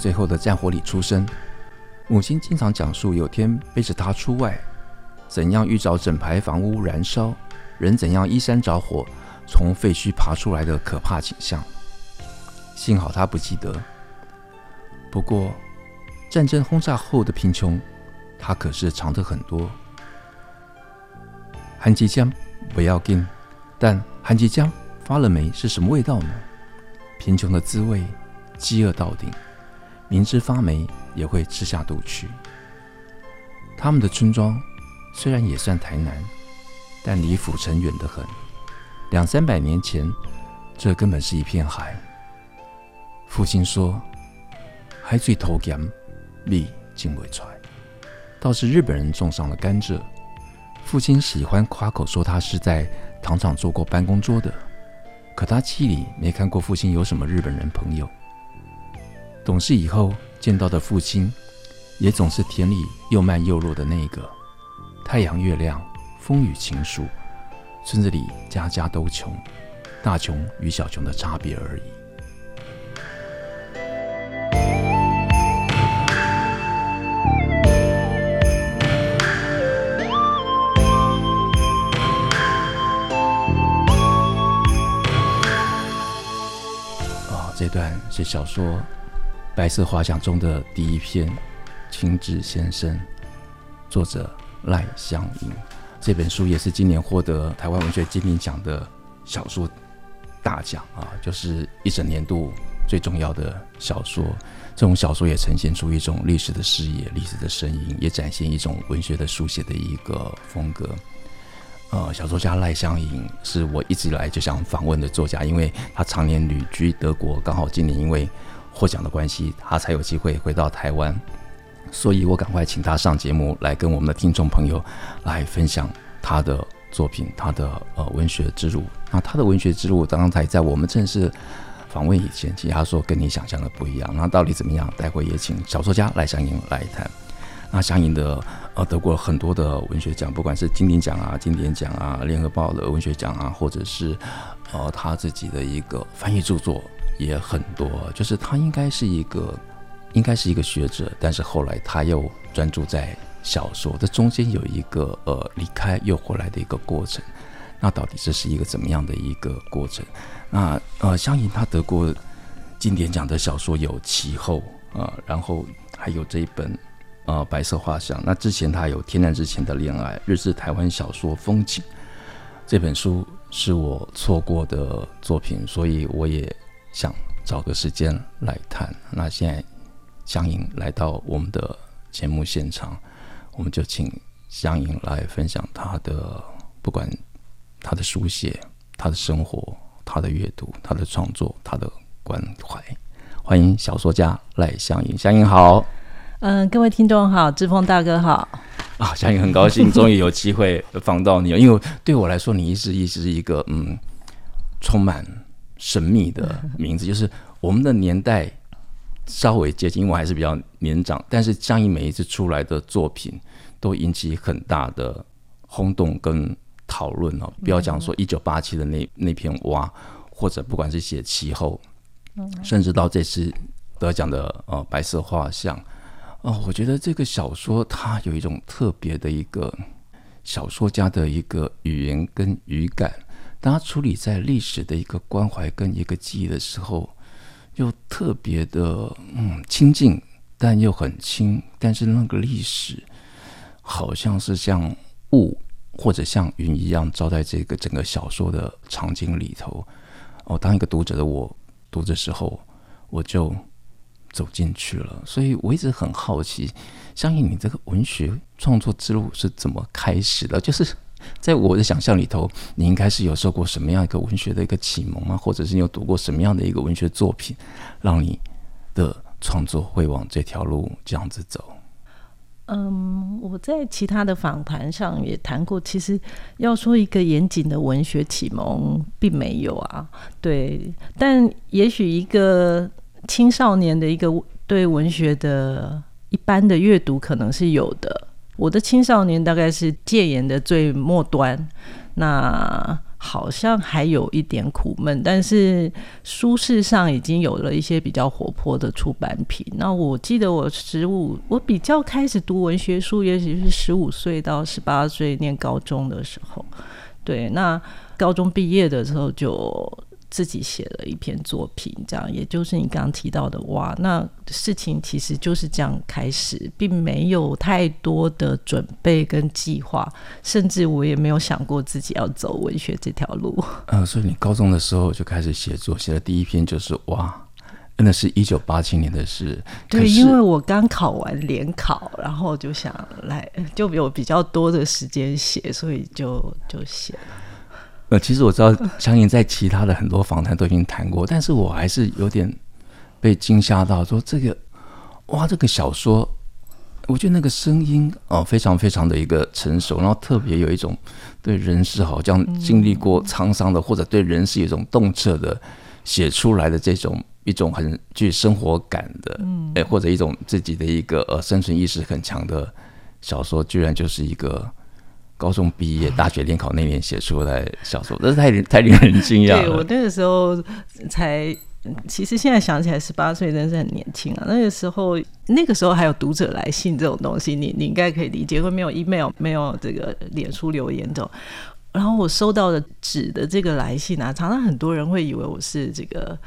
最后的战火里出生，母亲经常讲述有天背着他出外，怎样遇着整排房屋燃烧，人怎样衣衫着火，从废墟爬出来的可怕景象。幸好他不记得。不过，战争轰炸后的贫穷，他可是尝得很多。韩吉江不要紧，但韩吉江发了霉是什么味道呢？贫穷的滋味，饥饿到顶。明知发霉也会吃下肚去。他们的村庄虽然也算台南，但离府城远得很。两三百年前，这根本是一片海。父亲说：“海水头咸，米进未出。”倒是日本人种上了甘蔗。父亲喜欢夸口说他是在糖厂做过办公桌的，可他记里没看过父亲有什么日本人朋友。懂事以后见到的父亲，也总是田里又慢又弱的那个。太阳月亮，风雨情书，村子里家家都穷，大穷与小穷的差别而已。哦，这段是小说。白色画像中的第一篇《青志先生》，作者赖香吟。这本书也是今年获得台湾文学金鼎奖的小说大奖啊，就是一整年度最重要的小说。这种小说也呈现出一种历史的视野、历史的声音，也展现一种文学的书写的一个风格。呃，小说家赖香吟是我一直以来就想访问的作家，因为他常年旅居德国，刚好今年因为获奖的关系，他才有机会回到台湾，所以我赶快请他上节目来跟我们的听众朋友来分享他的作品，他的呃文学之路。那他的文学之路，刚才在我们正式访问以前，其实他说跟你想象的不一样。那到底怎么样？待会也请小说家赖香吟来谈。那相应的呃得过很多的文学奖，不管是金鼎奖啊、金典奖啊、联合报的文学奖啊，或者是呃他自己的一个翻译著作。也很多，就是他应该是一个，应该是一个学者，但是后来他又专注在小说，这中间有一个呃离开又回来的一个过程。那到底这是一个怎么样的一个过程？那呃，相信他得过金典奖的小说有《其后》啊、呃，然后还有这一本呃《白色画像》。那之前他有《天亮之前的恋爱》，日治台湾小说风景这本书是我错过的作品，所以我也。想找个时间来谈。那现在香吟来到我们的节目现场，我们就请香吟来分享他的，不管他的书写、他的生活、他的阅读、他的创作、他的关怀。欢迎小说家赖香吟，香吟好。嗯，各位听众好，志峰大哥好。啊，香吟很高兴，终于有机会访到你了，因为对我来说，你一直一直是一个嗯，充满。神秘的名字，就是我们的年代稍微接近，因为我还是比较年长。但是香吟每一次出来的作品都引起很大的轰动跟讨论哦。不要讲说一九八七的那那篇蛙，或者不管是写其后，甚至到这次得奖的呃白色画像哦，我觉得这个小说它有一种特别的一个小说家的一个语言跟语感。当他处理在历史的一个关怀跟一个记忆的时候，又特别的嗯亲近，但又很轻。但是那个历史好像是像雾或者像云一样，照在这个整个小说的场景里头。哦，当一个读者的我读的时候，我就走进去了。所以我一直很好奇，相信你这个文学创作之路是怎么开始的？就是在我的想象里头，你应该是有受过什么样一个文学的一个启蒙吗？或者是你有读过什么样的一个文学作品，让你的创作会往这条路这样子走？嗯，我在其他的访谈上也谈过，其实要说一个严谨的文学启蒙，并没有啊。对，但也许一个青少年的一个对文学的一般的阅读可能是有的。我的青少年大概是戒严的最末端，那。好像还有一点苦闷，但是书市上已经有了一些比较活泼的出版品。那我记得我十五，我比较开始读文学书，也许是十五岁到十八岁念高中的时候。对，那高中毕业的时候就。自己写了一篇作品，这样也就是你刚刚提到的哇，那事情其实就是这样开始，并没有太多的准备跟计划，甚至我也没有想过自己要走文学这条路。呃，所以你高中的时候就开始写作，写的第一篇就是哇，那是一九八七年的事。对，因为我刚考完联考，然后就想来，就有比较多的时间写，所以就就写了。呃，其实我知道，相信在其他的很多访谈都已经谈过，但是我还是有点被惊吓到，说这个，哇，这个小说，我觉得那个声音哦、呃，非常非常的一个成熟，然后特别有一种对人世好像经历过沧桑的，或者对人世有一种洞彻的写出来的这种一种很具生活感的，嗯，哎，或者一种自己的一个呃生存意识很强的小说，居然就是一个。高中毕业，大学联考那年写出来小说，这是太太令人惊讶。对，我那个时候才，其实现在想起来，十八岁真是很年轻啊。那个时候，那个时候还有读者来信这种东西，你你应该可以理解，因为没有 email，没有这个脸书留言这种。然后我收到的纸的这个来信啊，常常很多人会以为我是这个。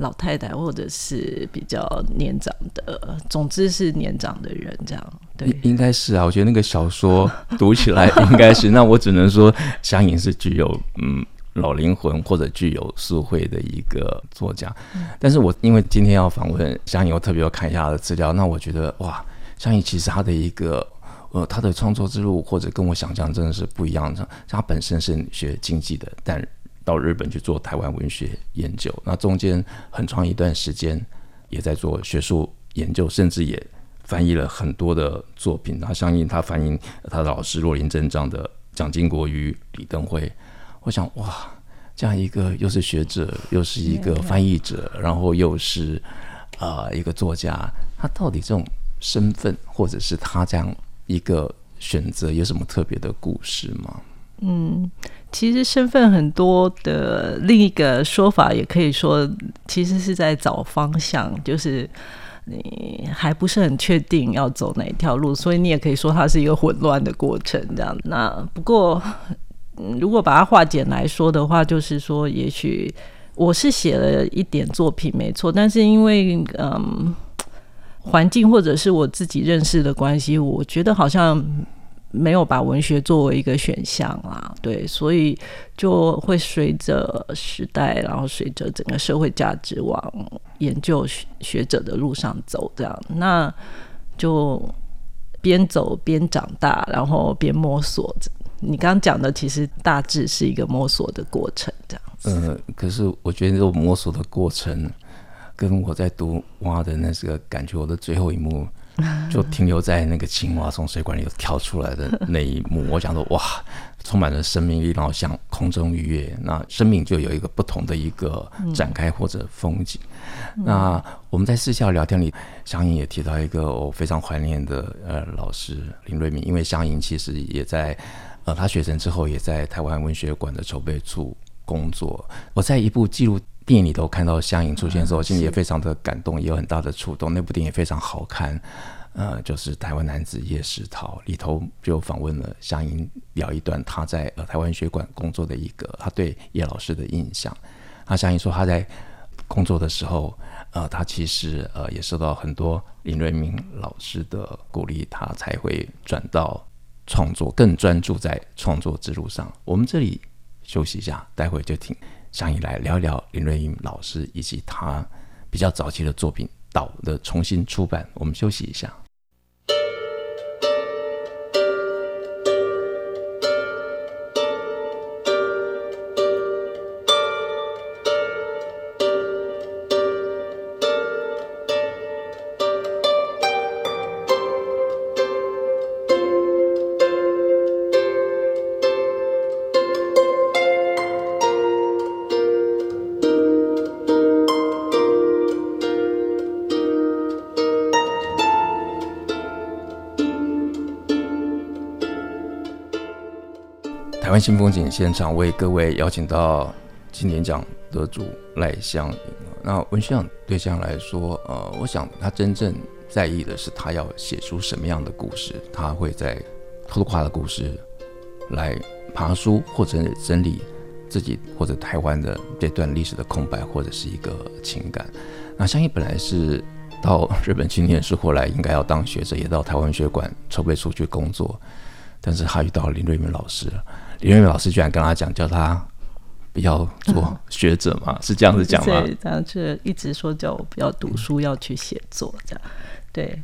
老太太，或者是比较年长的，总之是年长的人，这样对，应该是啊。我觉得那个小说读起来应该是，那我只能说，香影是具有嗯老灵魂或者具有素慧的一个作家。嗯、但是我因为今天要访问香影，我特别要看一下他的资料。那我觉得哇，香影其实他的一个呃他的创作之路，或者跟我想象真的是不一样的。他本身是学经济的，但到日本去做台湾文学研究，那中间很长一段时间也在做学术研究，甚至也翻译了很多的作品。那相应他翻译他的老师若林正章的《蒋经国与李登辉》，我想哇，这样一个又是学者，又是一个翻译者，然后又是啊、呃、一个作家，他到底这种身份，或者是他这样一个选择，有什么特别的故事吗？嗯。其实身份很多的另一个说法，也可以说，其实是在找方向，就是你还不是很确定要走哪一条路，所以你也可以说它是一个混乱的过程。这样，那不过，如果把它化简来说的话，就是说，也许我是写了一点作品，没错，但是因为嗯，环境或者是我自己认识的关系，我觉得好像。没有把文学作为一个选项啦，对，所以就会随着时代，然后随着整个社会价值往研究学学者的路上走，这样，那就边走边长大，然后边摸索着。你刚刚讲的，其实大致是一个摸索的过程，这样子。嗯、可是我觉得这种摸索的过程，跟我在读蛙的那个感觉，我的最后一幕。就停留在那个青蛙从水管里跳出来的那一幕，我想说哇，充满了生命力，然后像空中鱼跃，那生命就有一个不同的一个展开或者风景。嗯、那我们在私下聊天里，香吟也提到一个我非常怀念的呃老师林瑞敏，因为香吟其实也在呃他学成之后也在台湾文学馆的筹备处工作。我在一部纪录电影里头看到香吟出现的时候，心里也非常的感动，也有很大的触动。那部电影非常好看，呃，就是《台湾男子叶世涛》里头就访问了香吟，聊一段他在呃台湾学馆工作的一个他对叶老师的印象。那香吟说他在工作的时候，呃，他其实呃也受到很多林瑞明老师的鼓励，他才会转到创作，更专注在创作之路上。我们这里休息一下，待会就听。想以来聊聊林瑞英老师以及他比较早期的作品《岛》的重新出版。我们休息一下。新风景现场为各位邀请到金典奖得主赖香吟。那文学奖对象来说，呃，我想他真正在意的是他要写出什么样的故事，他会在透过他的故事来爬书或者整理自己或者台湾的这段历史的空白或者是一个情感。那香吟本来是到日本青年书，后来应该要当学者，也到台湾学馆筹备处去工作，但是他遇到林瑞明老师。林瑞明老师居然跟他讲，叫他不要做学者嘛，嗯、是这样子讲吗？对，这样就一直说叫我不要读书，要去写作，这样。对，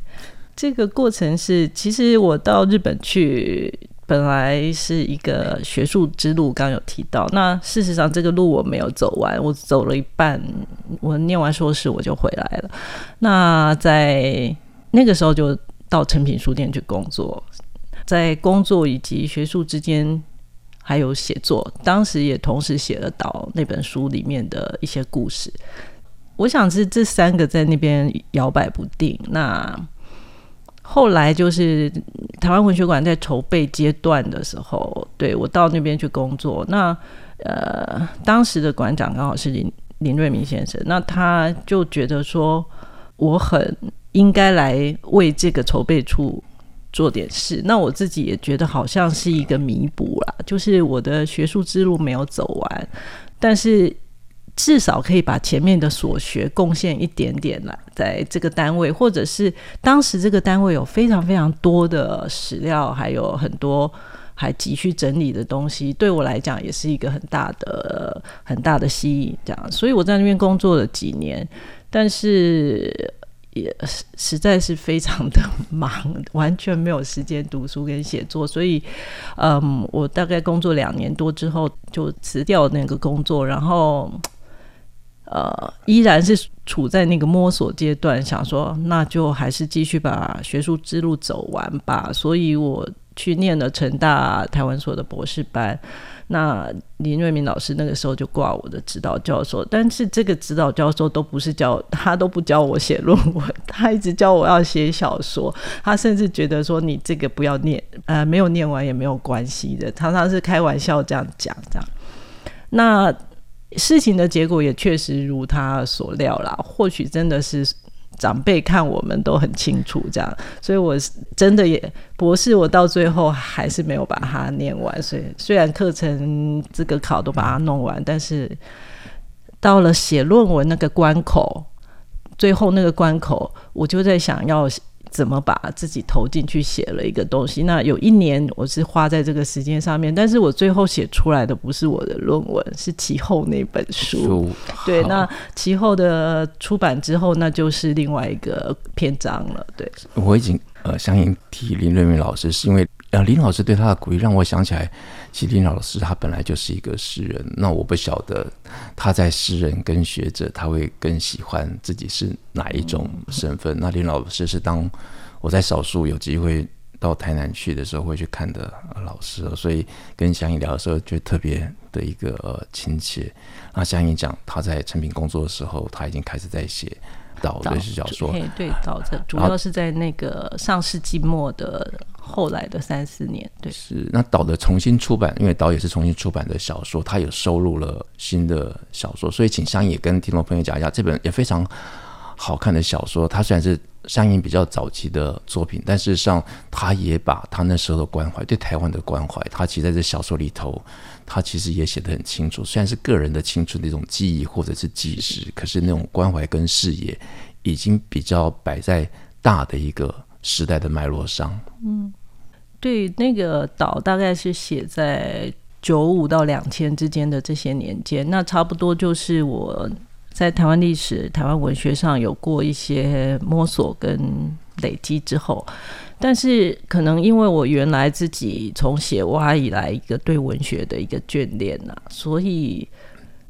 这个过程是，其实我到日本去，本来是一个学术之路，刚刚有提到。那事实上，这个路我没有走完，我走了一半，我念完硕士我就回来了。那在那个时候，就到诚品书店去工作，在工作以及学术之间。还有写作，当时也同时写了《岛》那本书里面的一些故事。我想是这三个在那边摇摆不定。那后来就是台湾文学馆在筹备阶段的时候，对，我到那边去工作。那呃，当时的馆长刚好是林林瑞明先生，那他就觉得说我很应该来为这个筹备处。做点事，那我自己也觉得好像是一个弥补啦，就是我的学术之路没有走完，但是至少可以把前面的所学贡献一点点来，在这个单位，或者是当时这个单位有非常非常多的史料，还有很多还急需整理的东西，对我来讲也是一个很大的很大的吸引，这样，所以我在那边工作了几年，但是。也实在是非常的 忙，完全没有时间读书跟写作，所以，嗯，我大概工作两年多之后就辞掉那个工作，然后，呃，依然是处在那个摸索阶段，想说那就还是继续把学术之路走完吧，所以我去念了成大台湾所的博士班。那林瑞明老师那个时候就挂我的指导教授，但是这个指导教授都不是教，他都不教我写论文，他一直教我要写小说，他甚至觉得说你这个不要念，呃，没有念完也没有关系的，常常是开玩笑这样讲这样。那事情的结果也确实如他所料啦，或许真的是。长辈看我们都很清楚，这样，所以我真的也博士，我到最后还是没有把它念完。所以虽然课程资格考都把它弄完，但是到了写论文那个关口，最后那个关口，我就在想要。怎么把自己投进去写了一个东西？那有一年我是花在这个时间上面，但是我最后写出来的不是我的论文，是其后那本书。对，那其后的出版之后，那就是另外一个篇章了。对，我已经呃，相应提林瑞明老师，是因为。呃，林老师对他的鼓励让我想起来，其实林老师他本来就是一个诗人。那我不晓得他在诗人跟学者，他会更喜欢自己是哪一种身份。那林老师是当我在少数有机会到台南去的时候会去看的老师，所以跟香吟聊的时候就特别的一个呃亲切。那香吟讲他在成品工作的时候，他已经开始在写。岛的小说，对，岛的主要是在那个上世纪末的后来的三四年，对，是那岛的重新出版，因为岛也是重新出版的小说，它也收录了新的小说，所以请香吟也跟听众朋友讲一下，这本也非常好看的小说，它虽然是香吟比较早期的作品，但事实上，他也把他那时候的关怀，对台湾的关怀，他其实在这小说里头。他其实也写得很清楚，虽然是个人的青春的一种记忆或者是纪实，可是那种关怀跟视野已经比较摆在大的一个时代的脉络上。嗯，对，那个岛大概是写在九五到两千之间的这些年间，那差不多就是我在台湾历史、台湾文学上有过一些摸索跟累积之后，但是可能因为我原来自己从写蛙以来一个对文学的一个眷恋呐，所以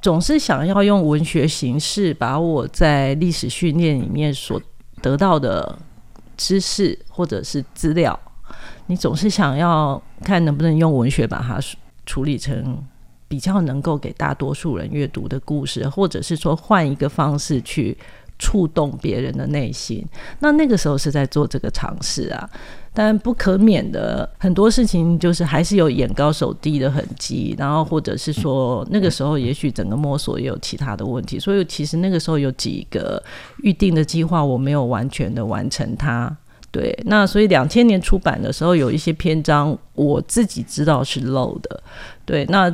总是想要用文学形式把我在历史训练里面所得到的知识或者是资料，你总是想要看能不能用文学把它处理成。比较能够给大多数人阅读的故事，或者是说换一个方式去触动别人的内心，那那个时候是在做这个尝试啊。但不可免的很多事情，就是还是有眼高手低的痕迹，然后或者是说那个时候也许整个摸索也有其他的问题，所以其实那个时候有几个预定的计划，我没有完全的完成它。对，那所以两千年出版的时候，有一些篇章我自己知道是漏的。对，那。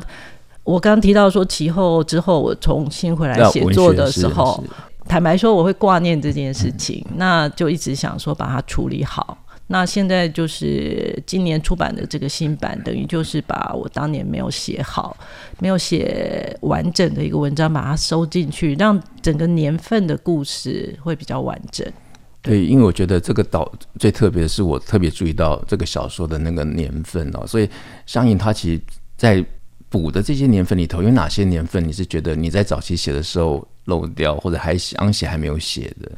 我刚提到说，其后之后我重新回来写作的时候，坦白说我会挂念这件事情，嗯，那就一直想说把它处理好。那现在就是今年出版的这个新版，等于就是把我当年没有写好、没有写完整的一个文章，把它收进去，让整个年份的故事会比较完整。对，因为我觉得这个岛最特别的是，我特别注意到这个小说的那个年份哦，所以相应它其实，在补的这些年份里头，有哪些年份你是觉得你在早期写的时候漏掉，或者还想写还没有写的？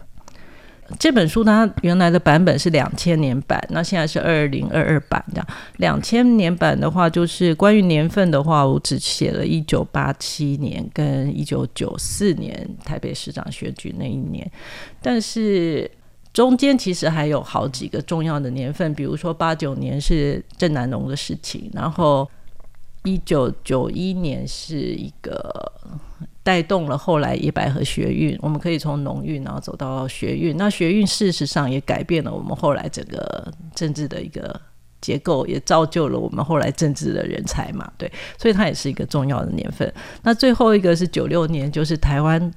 这本书它原来的版本是两千年版，那现在是二零二二版这样。两千年版的话，就是关于年份的话，我只写了一九八七年跟一九九四年台北市长选举那一年，但是中间其实还有好几个重要的年份，比如说八九年是郑南榕的事情，然后。一九九一年是一个带动了后来野百合学运，我们可以从农运然后走到学运。那学运事实上也改变了我们后来整个政治的一个结构，也造就了我们后来政治的人才嘛。对，所以它也是一个重要的年份。那最后一个是九六年，就是台湾。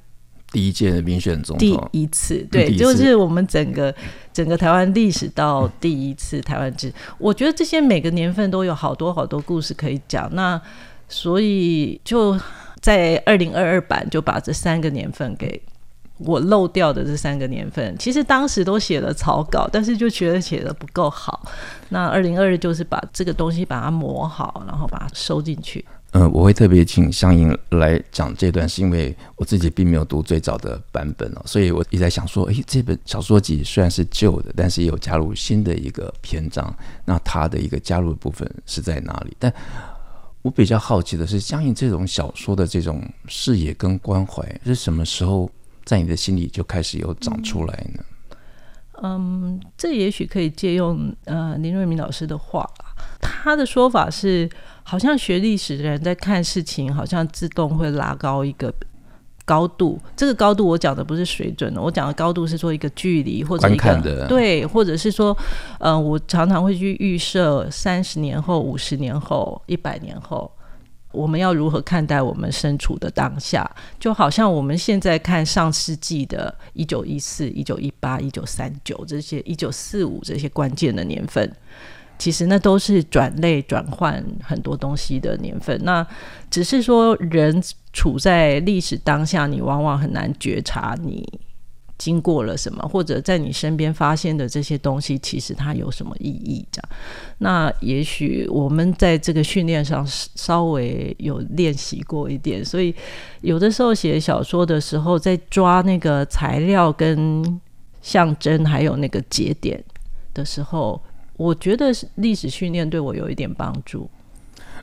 第一届的民选总统，第一次，对，就是我们整个整个台湾历史到第一次台湾制，我觉得这些每个年份都有好多好多故事可以讲。那所以就在二零二二版就把这三个年份给我漏掉的这三个年份，其实当时都写了草稿，但是就觉得写的不够好。那二零二二就是把这个东西把它磨好，然后把它收进去。嗯、我会特别请香吟来讲这段，是因为我自己并没有读最早的版本哦，所以我一直在想说，诶，这本小说集虽然是旧的，但是也有加入新的一个篇章，那它的一个加入的部分是在哪里？但我比较好奇的是，香吟这种小说的这种视野跟关怀，是什么时候在你的心里就开始有长出来呢？嗯，这也许可以借用呃林瑞明老师的话，他的说法是。好像学历史的人在看事情，好像自动会拉高一个高度。这个高度我讲的不是水准，我讲的高度是说一个距离或者一个对，或者是说，嗯、呃，我常常会去预设三十年后、五十年后、一百年后，我们要如何看待我们身处的当下？就好像我们现在看上世纪的一九一四、一九一八、一九三九这些一九四五这些关键的年份。其实那都是转类转换很多东西的年份，那只是说人处在历史当下，你往往很难觉察你经过了什么，或者在你身边发现的这些东西，其实它有什么意义？这样，那也许我们在这个训练上稍微有练习过一点，所以有的时候写小说的时候，在抓那个材料跟象征，还有那个节点的时候。我觉得历史训练对我有一点帮助。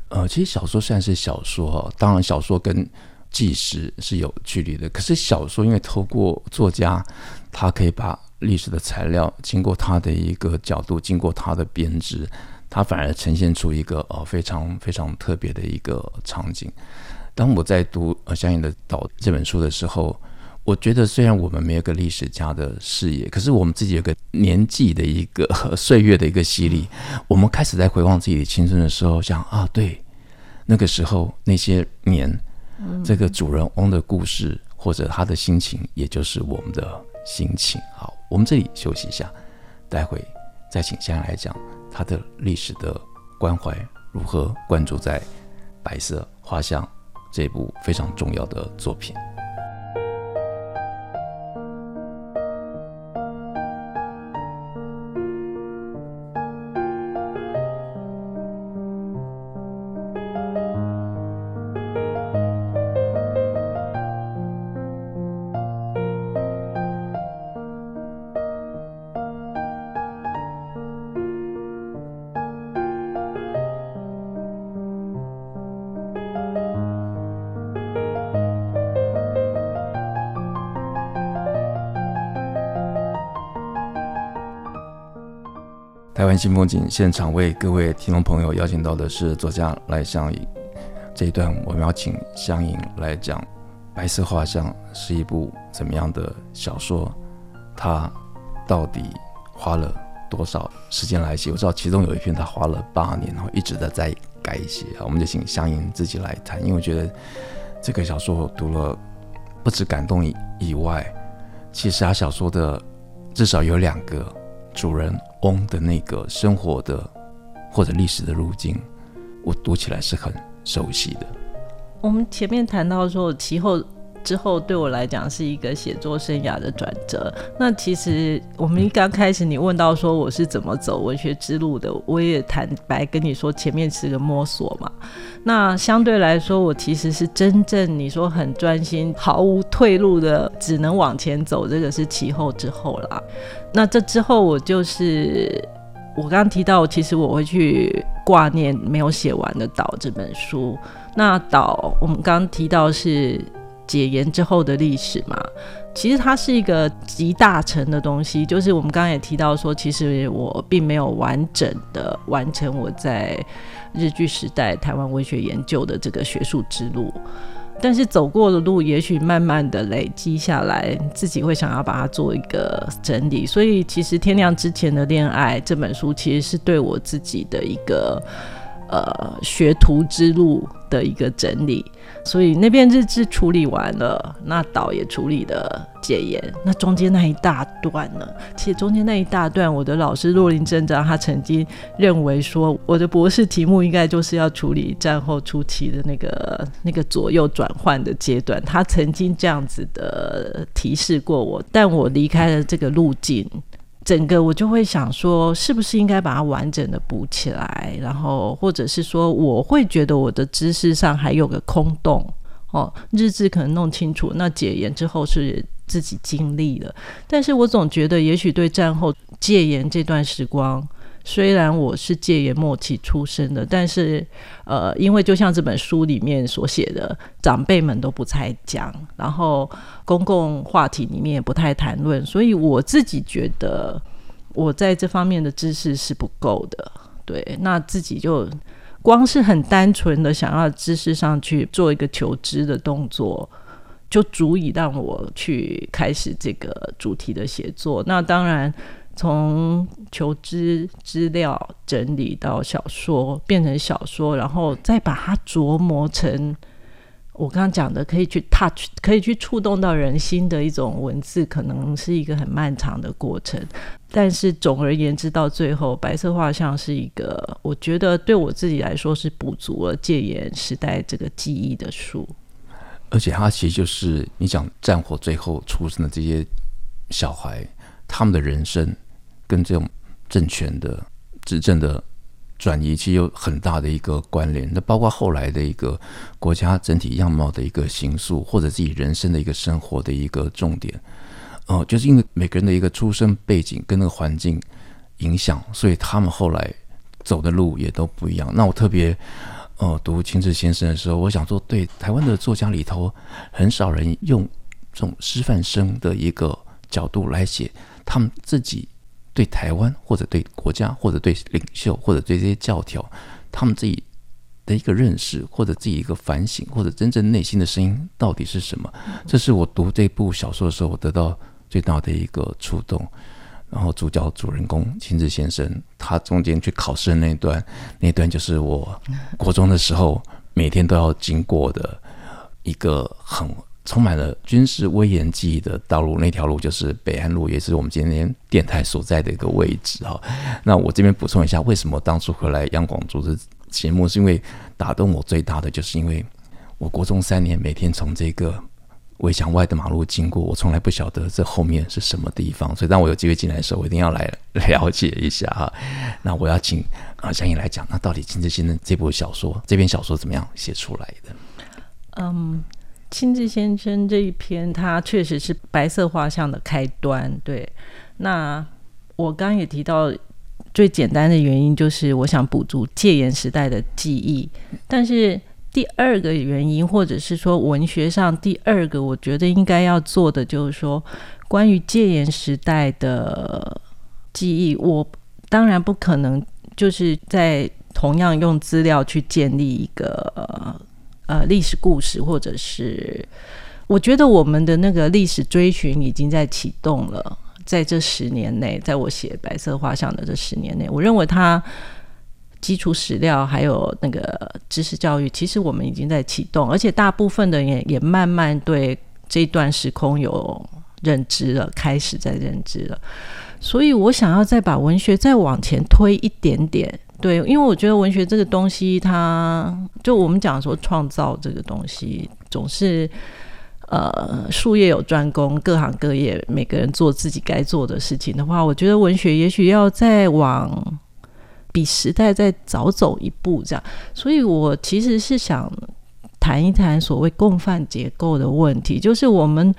呃，其实小说虽然是小说哈，当然小说跟纪实是有距离的。可是小说因为透过作家，他可以把历史的材料经过他的一个角度，经过他的编织，他反而呈现出一个呃非常非常特别的一个场景。当我在读呃相应的导这本书的时候。我觉得虽然我们没有个历史家的视野，可是我们自己有个年纪的一个岁月的一个洗礼，我们开始在回望自己的青春的时候，想啊，对，那个时候那些年，这个主人翁的故事或者他的心情，也就是我们的心情。好，我们这里休息一下，待会再请先生来讲他的历史的关怀如何关注在《白色画像》这部非常重要的作品。台湾新风景现场为各位听众朋友邀请到的是作家赖香吟。这一段我们要请香吟来讲《白色画像》是一部怎么样的小说，他到底花了多少时间来写？我知道其中有一篇他花了八年，然后一直的在改写。我们就请香吟自己来谈，因为我觉得这个小说读了，不止感动以以外，其实他小说的至少有两个主人翁的那个生活的或者历史的路径，我读起来是很熟悉的。我们前面谈到说，其后之后对我来讲是一个写作生涯的转折。那其实我们刚开始你问到说我是怎么走文学之路的，我也坦白跟你说，前面是个摸索嘛。那相对来说，我其实是真正你说很专心、毫无退路的，只能往前走。这个是其后之后啦。那这之后，我就是我刚刚提到，其实我会去挂念没有写完的《岛》这本书。那《岛》，我们刚刚提到是解严之后的历史嘛？其实它是一个集大成的东西。就是我们刚刚也提到说，其实我并没有完整的完成我在。日据时代台湾文学研究的这个学术之路，但是走过的路，也许慢慢的累积下来，自己会想要把它做一个整理。所以，其实《天亮之前的恋爱》这本书，其实是对我自己的一个呃学徒之路的一个整理。所以那边日志处理完了，那岛也处理了戒严，那中间那一大段呢？其实中间那一大段，我的老师若林镇长他曾经认为说，我的博士题目应该就是要处理战后初期的那个那个左右转换的阶段。他曾经这样子的提示过我，但我离开了这个路径。整个我就会想说，是不是应该把它完整的补起来，然后或者是说，我会觉得我的知识上还有个空洞哦，日志可能弄清楚，那解严之后是自己经历了，但是我总觉得，也许对战后戒严这段时光。虽然我是戒严末期出生的，但是，呃，因为就像这本书里面所写的，长辈们都不太讲，然后公共话题里面也不太谈论，所以我自己觉得我在这方面的知识是不够的。对，那自己就光是很单纯的想要知识上去做一个求知的动作，就足以让我去开始这个主题的写作。那当然。从求知资料整理到小说，变成小说，然后再把它琢磨成我刚刚讲的可以去 touch、可以去触动到人心的一种文字，可能是一个很漫长的过程。但是总而言之，到最后，《白色画像》是一个我觉得对我自己来说是补足了戒严时代这个记忆的书。而且它其实就是你讲战火最后出生的这些小孩，他们的人生。跟这种政权的执政的转移，其实有很大的一个关联。那包括后来的一个国家整体样貌的一个形塑，或者自己人生的一个生活的一个重点。哦、就是因为每个人的一个出生背景跟那个环境影响，所以他们后来走的路也都不一样。那我特别呃读秦志先生的时候，我想说，对台湾的作家里头，很少人用这种师范生的一个角度来写他们自己。对台湾，或者对国家，或者对领袖，或者对这些教条，他们自己的一个认识，或者自己一个反省，或者真正内心的声音到底是什么？这是我读这部小说的时候，我得到最大的一个触动。然后主角主人公清志先生，他中间去考试的那一段，那一段就是我国中的时候每天都要经过的一个很。充满了军事威严记忆的道路，那条路就是北安路，也是我们今天电台所在的一个位置哈。那我这边补充一下，为什么当初回来央广组织节目，是因为打动我最大的，就是因为我国中三年每天从这个围墙外的马路经过，我从来不晓得这后面是什么地方，所以当我有机会进来的时候，我一定要来了解一下哈。那我要请啊香吟来讲，那到底金志先生这部小说，这篇小说怎么样写出来的？嗯。清志先生这一篇，他确实是白色画像的开端。对，那我刚刚也提到，最简单的原因就是我想补足戒严时代的记忆。但是第二个原因，或者是说文学上第二个，我觉得应该要做的，就是说关于戒严时代的记忆，我当然不可能就是在同样用资料去建立一个呃历史故事，或者是我觉得我们的那个历史追寻已经在启动了，在这十年内，在我写白色画像的这十年内，我认为它。基础史料还有那个知识教育，其实我们已经在启动，而且大部分的人也也慢慢对这段时空有认知了，开始在认知了。所以我想要再把文学再往前推一点点，对，因为我觉得文学这个东西它，就我们讲说创造这个东西，总是呃术业有专攻，各行各业每个人做自己该做的事情的话，我觉得文学也许要再往。比时代再早走一步，这样，所以我其实是想谈一谈所谓共犯结构的问题，就是我们，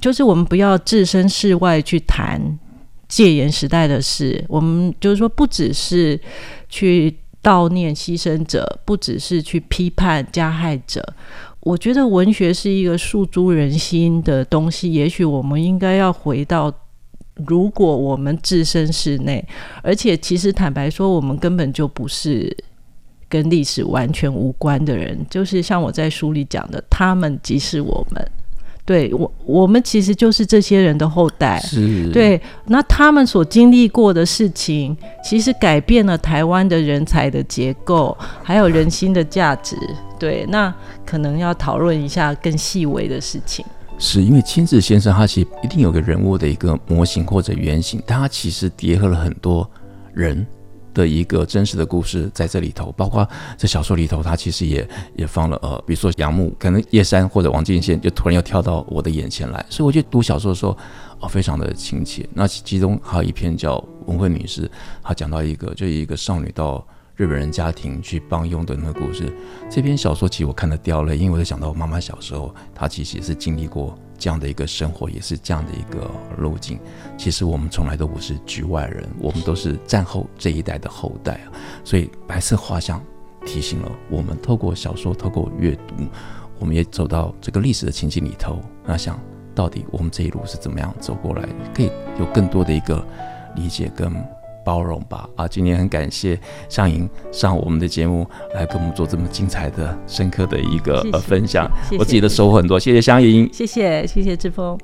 就是我们不要置身事外去谈戒严时代的事，我们就是说，不只是去悼念牺牲者，不只是去批判加害者，我觉得文学是一个诉诸人心的东西，也许我们应该要回到。如果我们置身事内，而且其实坦白说，我们根本就不是跟历史完全无关的人，就是像我在书里讲的，他们即是我们，对我，我们其实就是这些人的后代，是，对，那他们所经历过的事情，其实改变了台湾的人才的结构，还有人心的价值，对，那可能要讨论一下更细微的事情。是因为亲子先生，他其实一定有个人物的一个模型或者原型，但他其实叠合了很多人的一个真实的故事在这里头，包括这小说里头，他其实也也放了呃，比如说杨牧，可能叶珊或者王建宪就突然又跳到我的眼前来，所以我就读小说的时候哦，非常的亲切。那其中还有一篇叫《文慧女士》，她讲到一个就一个少女到。日本人家庭去帮佣的那个故事，这篇小说其实我看得掉泪，因为我在想到我妈妈小时候，她其实也是经历过这样的一个生活，也是这样的一个路径。其实我们从来都不是局外人，我们都是战后这一代的后代啊。所以白色画像提醒了我们，透过小说，透过阅读，我们也走到这个历史的情景里头，那想到底我们这一路是怎么样走过来，可以有更多的一个理解跟。包容吧啊！今天很感谢香吟上我们的节目来跟我们做这么精彩的、深刻的一个谢谢分享，谢谢，我自己的收获很多。谢谢香莹，谢谢谢谢志峰。